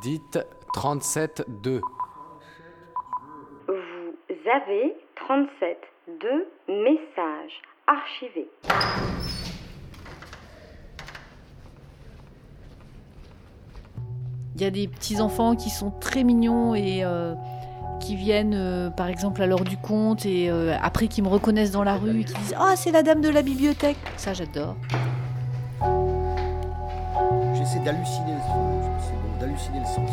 Dites 37-2. Vous avez 37 2 messages archivés. Il y a des petits enfants qui sont très mignons et euh, qui viennent, euh, par exemple, à l'heure du compte et euh, après qui me reconnaissent dans la rue et qui disent Ah, c'est la dame de la bibliothèque. Ça, j'adore. J'essaie d'halluciner, c'est bon, d'halluciner le sens.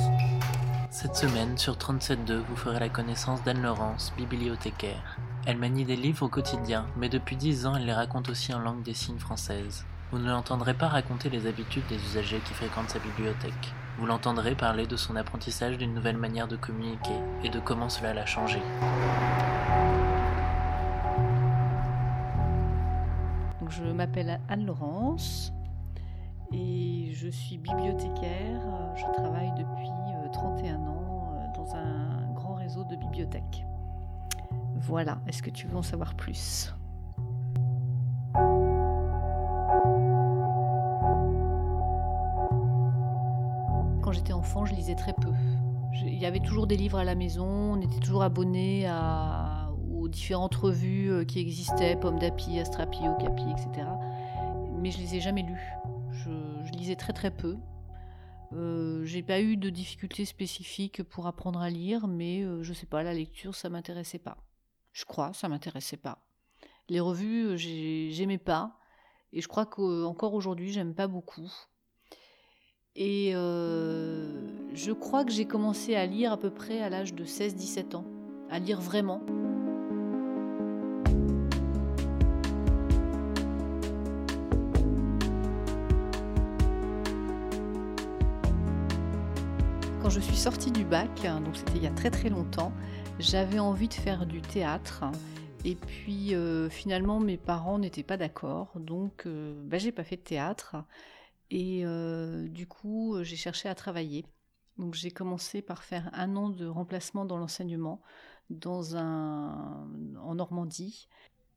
Cette semaine, sur 37.2, vous ferez la connaissance d'Anne Laurence, bibliothécaire. Elle manie des livres au quotidien, mais depuis 10 ans, elle les raconte aussi en langue des signes française. Vous ne l'entendrez pas raconter les habitudes des usagers qui fréquentent sa bibliothèque. Vous l'entendrez parler de son apprentissage d'une nouvelle manière de communiquer et de comment cela l'a changé. je m'appelle Anne-Laurence et je suis bibliothécaire. Je travaille depuis 31 euh, ans euh, dans un grand réseau de bibliothèques. Voilà, est-ce que tu veux en savoir plus? Quand j'étais enfant, je lisais très peu. Il y avait toujours des livres à la maison, on était toujours abonnés aux différentes revues euh, qui existaient, Pomme d'Api, Astrapi, Okapi, etc. Mais je les ai jamais lus. Je, lisais très très peu. Euh, j'ai pas eu de difficultés spécifiques pour apprendre à lire, mais euh, je sais pas, la lecture, ça m'intéressait pas. Je crois, ça m'intéressait pas. Les revues, euh, j'aimais pas, et je crois qu'encore aujourd'hui, j'aime pas beaucoup. Et je crois que j'ai commencé à lire à peu près à l'âge de 16-17 ans, à lire vraiment. Je suis sortie du bac, donc c'était il y a très très longtemps, j'avais envie de faire du théâtre. Et puis euh, finalement, mes parents n'étaient pas d'accord, donc euh, bah, j'ai pas fait de théâtre. Et euh, du coup, j'ai cherché à travailler. Donc j'ai commencé par faire un an de remplacement dans l'enseignement dans un en Normandie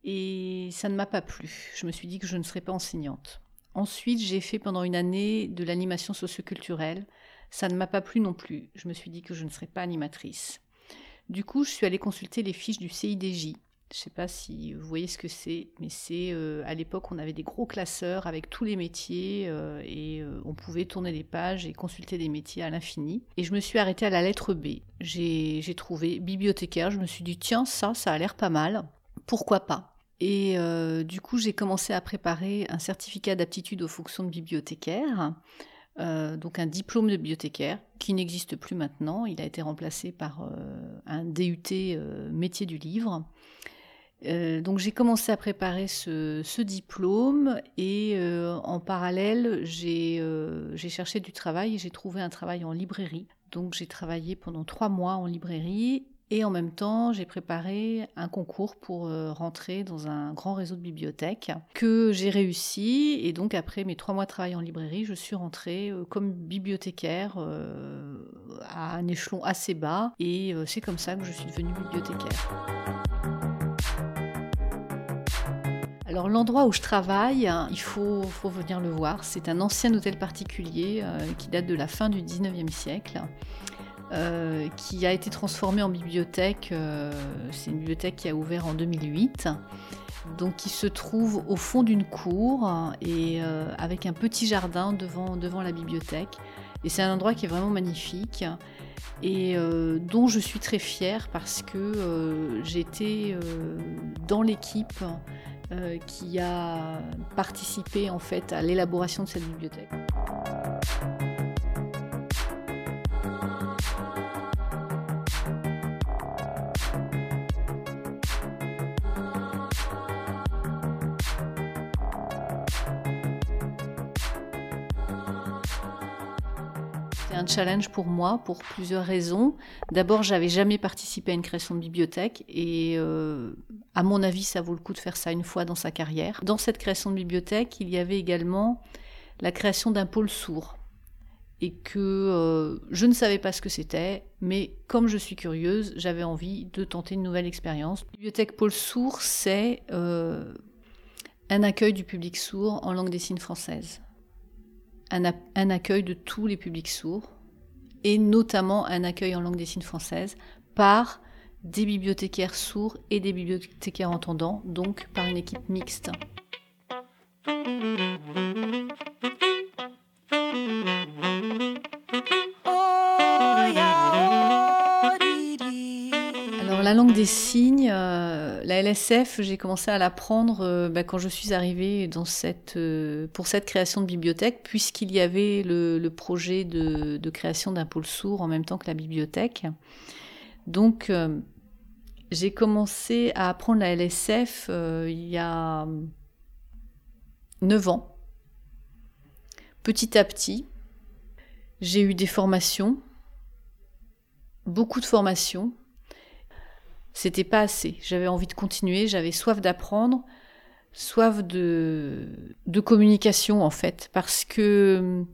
et ça ne m'a pas plu. Je me suis dit que je ne serais pas enseignante. Ensuite, j'ai fait pendant une année de l'animation socioculturelle ça ne m'a pas plu non plus. Je me suis dit que je ne serais pas animatrice. Du coup, je suis allée consulter les fiches du CIDJ. Je ne sais pas si vous voyez ce que c'est, mais c'est euh, à l'époque on avait des gros classeurs avec tous les métiers euh, et euh, on pouvait tourner les pages et consulter des métiers à l'infini. Et je me suis arrêtée à la lettre B. J'ai trouvé bibliothécaire. Je me suis dit tiens ça, ça a l'air pas mal. Pourquoi pas? Et du coup j'ai commencé à préparer un certificat d'aptitude aux fonctions de bibliothécaire. Euh, donc un diplôme de bibliothécaire qui n'existe plus maintenant. Il a été remplacé par euh, un DUT euh, métier du livre. donc j'ai commencé à préparer ce, diplôme et en parallèle j'ai cherché du travail et j'ai trouvé un travail en librairie. Donc j'ai travaillé pendant trois mois en librairie et en même temps, j'ai préparé un concours pour euh, rentrer dans un grand réseau de bibliothèques que j'ai réussi. Et donc, après mes trois mois de travail en librairie, je suis rentrée euh, comme bibliothécaire euh, à un échelon assez bas. Et c'est comme ça que je suis devenue bibliothécaire. Alors l'endroit où je travaille, il faut, faut venir le voir. C'est un ancien hôtel particulier qui date de la fin du 19e siècle. Euh, qui a été transformée en bibliothèque. Euh, c'est une bibliothèque qui a ouvert en 2008, donc qui se trouve au fond d'une cour et euh, avec un petit jardin devant, devant la bibliothèque. Et c'est un endroit qui est vraiment magnifique et dont je suis très fière parce que j'étais dans l'équipe qui a participé en fait à l'élaboration de cette bibliothèque. Challenge pour moi pour plusieurs raisons. D'abord, j'avais jamais participé à une création de bibliothèque et euh, à mon avis, ça vaut le coup de faire ça une fois dans sa carrière. Dans cette création de bibliothèque, il y avait également la création d'un pôle sourd et que euh, je ne savais pas ce que c'était, mais comme je suis curieuse, j'avais envie de tenter une nouvelle expérience. Bibliothèque Pôle Sourd, c'est euh, un accueil du public sourd en langue des signes française un, accueil de tous les publics sourds et notamment un accueil en langue des signes française par des bibliothécaires sourds et des bibliothécaires entendants, donc par une équipe mixte. Alors la langue des signes, euh, la LSF, j'ai commencé à l'apprendre euh, bah, quand je suis arrivée euh, pour cette création de bibliothèque, puisqu'il y avait le, projet de, de création d'un pôle sourd en même temps que la bibliothèque. Donc j'ai commencé à apprendre la LSF il y a 9 ans. Petit à petit, j'ai eu des formations, beaucoup de formations. C'était pas assez. J'avais envie de continuer, j'avais soif d'apprendre, soif de, de communication en fait. Parce que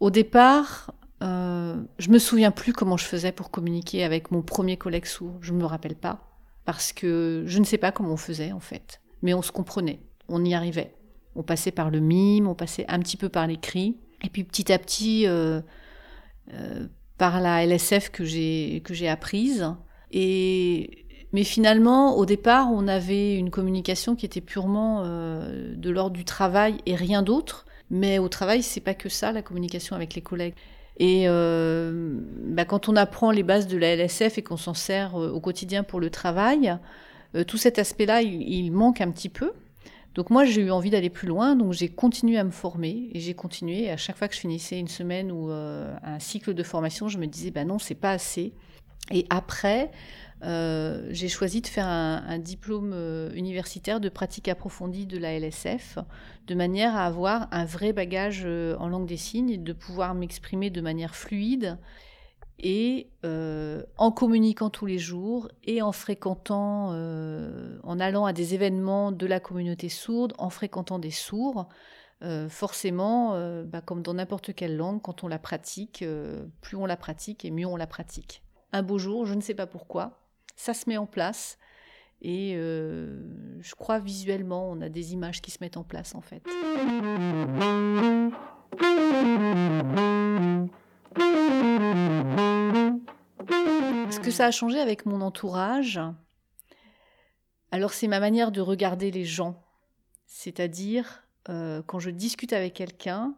au départ, euh, je me souviens plus comment je faisais pour communiquer avec mon premier collègue sourd. Je me rappelle pas. Parce que je ne sais pas comment on faisait en fait. Mais on se comprenait, on y arrivait. On passait par le mime, on passait un petit peu par l'écrit, et puis petit à petit euh, euh, par la LSF que j'ai que j'ai apprise. Et mais finalement, au départ, on avait une communication qui était purement euh, de l'ordre du travail et rien d'autre. Mais au travail, c'est pas que ça, la communication avec les collègues. Et bah, quand on apprend les bases de la LSF et qu'on s'en sert au quotidien pour le travail, tout cet aspect-là, il, manque un petit peu. Donc moi, j'ai eu envie d'aller plus loin, donc j'ai continué à me former et j'ai continué. à chaque fois que je finissais une semaine ou euh, un cycle de formation, je me disais, bah non, c'est pas assez. Et après, euh, j'ai choisi de faire un, diplôme euh, universitaire de pratique approfondie de la LSF, de manière à avoir un vrai bagage en langue des signes et de pouvoir m'exprimer de manière fluide et euh, en communiquant tous les jours et en fréquentant, euh, en allant à des événements de la communauté sourde, en fréquentant des sourds, euh, forcément, bah, comme dans n'importe quelle langue, quand on la pratique, plus on la pratique et mieux on la pratique. Un beau jour, je ne sais pas pourquoi, ça se met en place et je crois visuellement, on a des images qui se mettent en place en fait. Ce que ça a changé avec mon entourage, alors c'est ma manière de regarder les gens. C'est-à-dire, euh, quand je discute avec quelqu'un,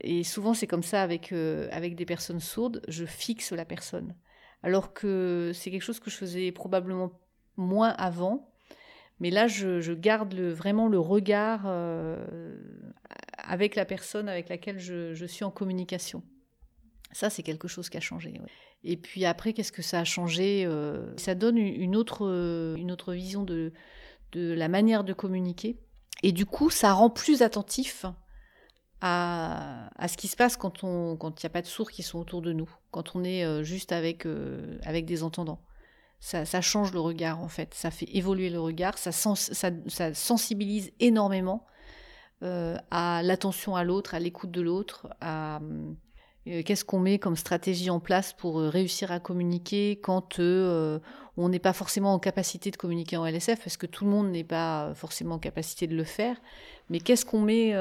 et souvent c'est comme ça avec, euh, avec des personnes sourdes, je fixe la personne. Alors que c'est quelque chose que je faisais probablement moins avant. Mais là, je, garde vraiment le regard euh, avec la personne avec laquelle je suis en communication. Ça, c'est quelque chose qui a changé. Et puis après, qu'est-ce que ça a changé euh, Ça donne une autre, euh, une autre vision de, de la manière de communiquer. Et du coup, ça rend plus attentif à, à ce qui se passe quand il n'y a pas de sourds qui sont autour de nous, quand on est euh, juste avec, avec des entendants. Ça, change le regard, en fait. Ça fait évoluer le regard, ça, ça, ça sensibilise énormément à l'attention à l'autre, à l'écoute de l'autre, à euh, qu'est-ce qu'on met comme stratégie en place pour euh, réussir à communiquer quand euh, on n'est pas forcément en capacité de communiquer en LSF, parce que tout le monde n'est pas forcément en capacité de le faire? Mais qu'est-ce qu'on met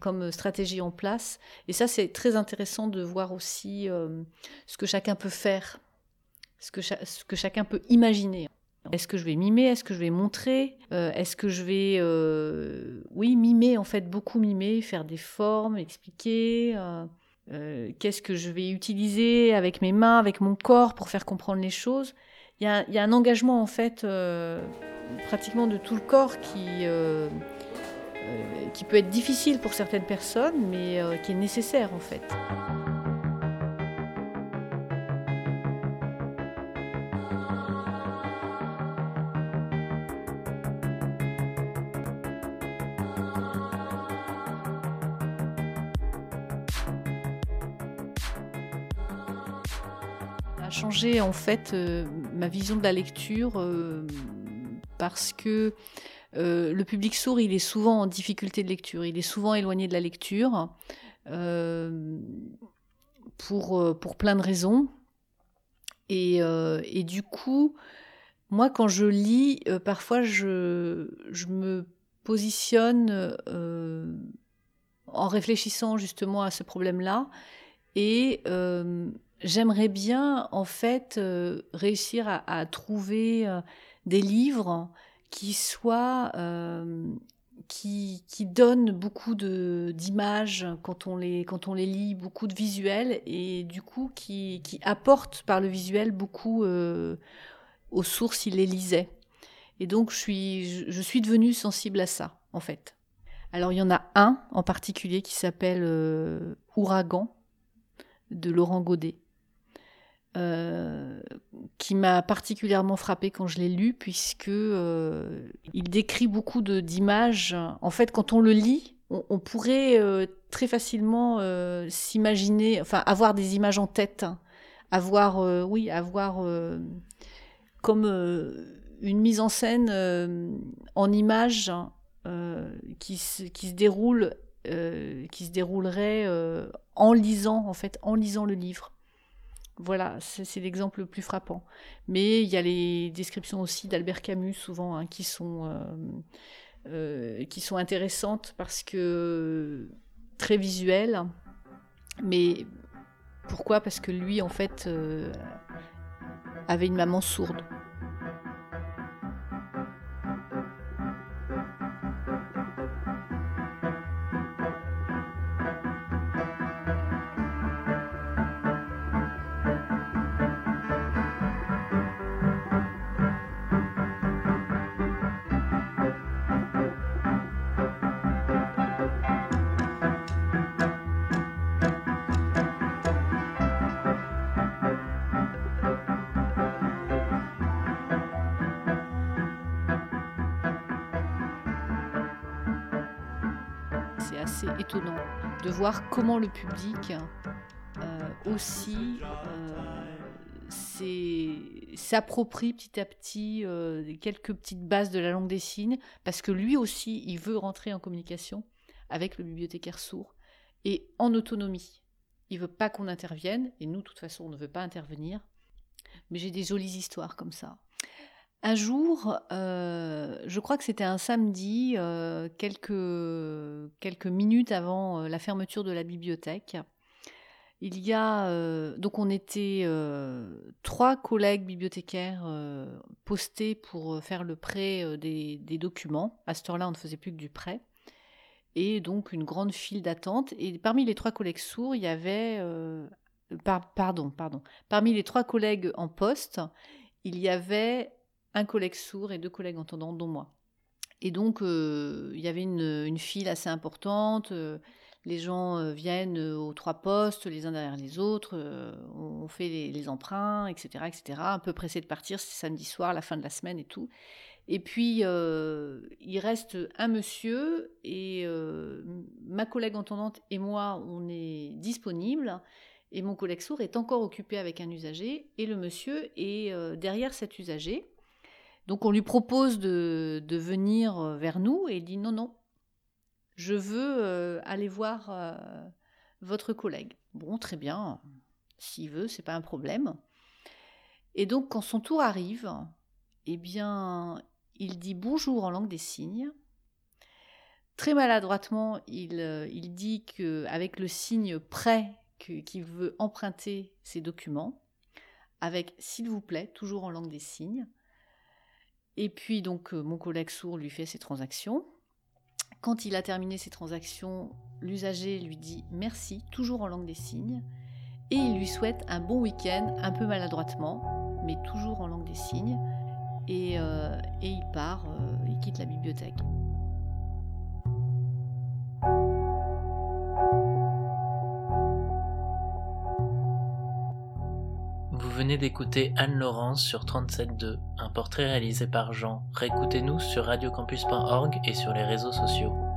comme stratégie en place? Et ça, c'est très intéressant de voir aussi ce que chacun peut faire, ce que, chacun peut imaginer. Est-ce que je vais mimer? Est-ce que je vais montrer? Est-ce que je vais, oui, mimer en fait, beaucoup mimer, faire des formes, expliquer euh, qu'est-ce que je vais utiliser avec mes mains, avec mon corps pour faire comprendre les choses? Il y a, un engagement en fait euh, pratiquement de tout le corps qui, euh, qui peut être difficile pour certaines personnes, mais qui est nécessaire en fait. En fait euh, ma vision de la lecture euh, parce que euh, le public sourd, il est souvent en difficulté de lecture, il est souvent éloigné de la lecture pour, pour plein de raisons. Et, et, du coup, moi, quand je lis, parfois, je, je, me positionne en réfléchissant justement à ce problème-là Et j'aimerais bien, en fait, réussir à, trouver des livres qui soient qui, qui donnent beaucoup d'images quand, on les, quand on les lit, beaucoup de visuels, et du coup qui, qui apportent par le visuel beaucoup euh, aux sources il les lisait. Et donc je suis, je, suis devenue sensible à ça, en fait. Alors il y en a un en particulier qui s'appelle euh, Ouragan de Laurent Godet. Euh, qui m'a particulièrement frappé quand je l'ai lu, puisque euh, il décrit beaucoup d'images. En fait, quand on le lit, on, pourrait euh, très facilement s'imaginer, enfin, avoir des images en tête, avoir, oui, avoir comme une mise en scène en images qui, se, qui se déroule, qui se déroulerait en lisant, en fait, en lisant le livre. Voilà, c'est l'exemple le plus frappant. Mais il y a les descriptions aussi d'Albert Camus, souvent, hein, qui, sont, euh, euh, qui sont intéressantes parce que très visuelles. Mais pourquoi? Parce que lui, en fait, euh, avait une maman sourde. Étonnant de voir comment le public euh, aussi euh, s'approprie petit à petit euh, quelques petites bases de la langue des signes, parce que lui aussi, il veut rentrer en communication avec le bibliothécaire sourd et en autonomie. Il veut pas qu'on intervienne, et nous, de toute façon, on ne veut pas intervenir. Mais j'ai des jolies histoires comme ça. Un jour, euh, je crois que c'était un samedi, euh, quelques, quelques minutes avant euh, la fermeture de la bibliothèque, il y a donc on était trois collègues bibliothécaires postés pour faire le prêt des, documents. À ce heure-là, on ne faisait plus que du prêt. Et donc une grande file d'attente. Et parmi les trois collègues sourds, il y avait pardon, pardon. Parmi les trois collègues en poste, il y avait un collègue sourd et deux collègues entendants, dont moi. Et donc, euh, il y avait une, file assez importante. Euh, les gens euh, viennent aux trois postes, les uns derrière les autres. on fait les, emprunts, etc., etc. Un peu pressé de partir, c'est samedi soir, la fin de la semaine et tout. Et puis, il reste un monsieur et ma collègue entendante et moi, on est disponibles. Et mon collègue sourd est encore occupé avec un usager et le monsieur est derrière cet usager. Donc on lui propose de, venir euh, vers nous et il dit non, non, je veux euh, aller voir euh, votre collègue. Bon, très bien, s'il veut, c'est pas un problème. Et donc quand son tour arrive, eh bien, il dit bonjour en langue des signes. Très maladroitement, il, il dit qu'avec le signe prêt qu'il veut emprunter ses documents, avec s'il vous plaît, toujours en langue des signes. Et puis donc euh, mon collègue sourd lui fait ses transactions. Quand il a terminé ses transactions, l'usager lui dit merci, toujours en langue des signes, et il lui souhaite un bon week-end, un peu maladroitement, mais toujours en langue des signes, et, euh, il part, euh, il quitte la bibliothèque. Venez d'écouter Anne-Laurence sur 37.2, un portrait réalisé par Jean. Réécoutez-nous sur radiocampus.org et sur les réseaux sociaux.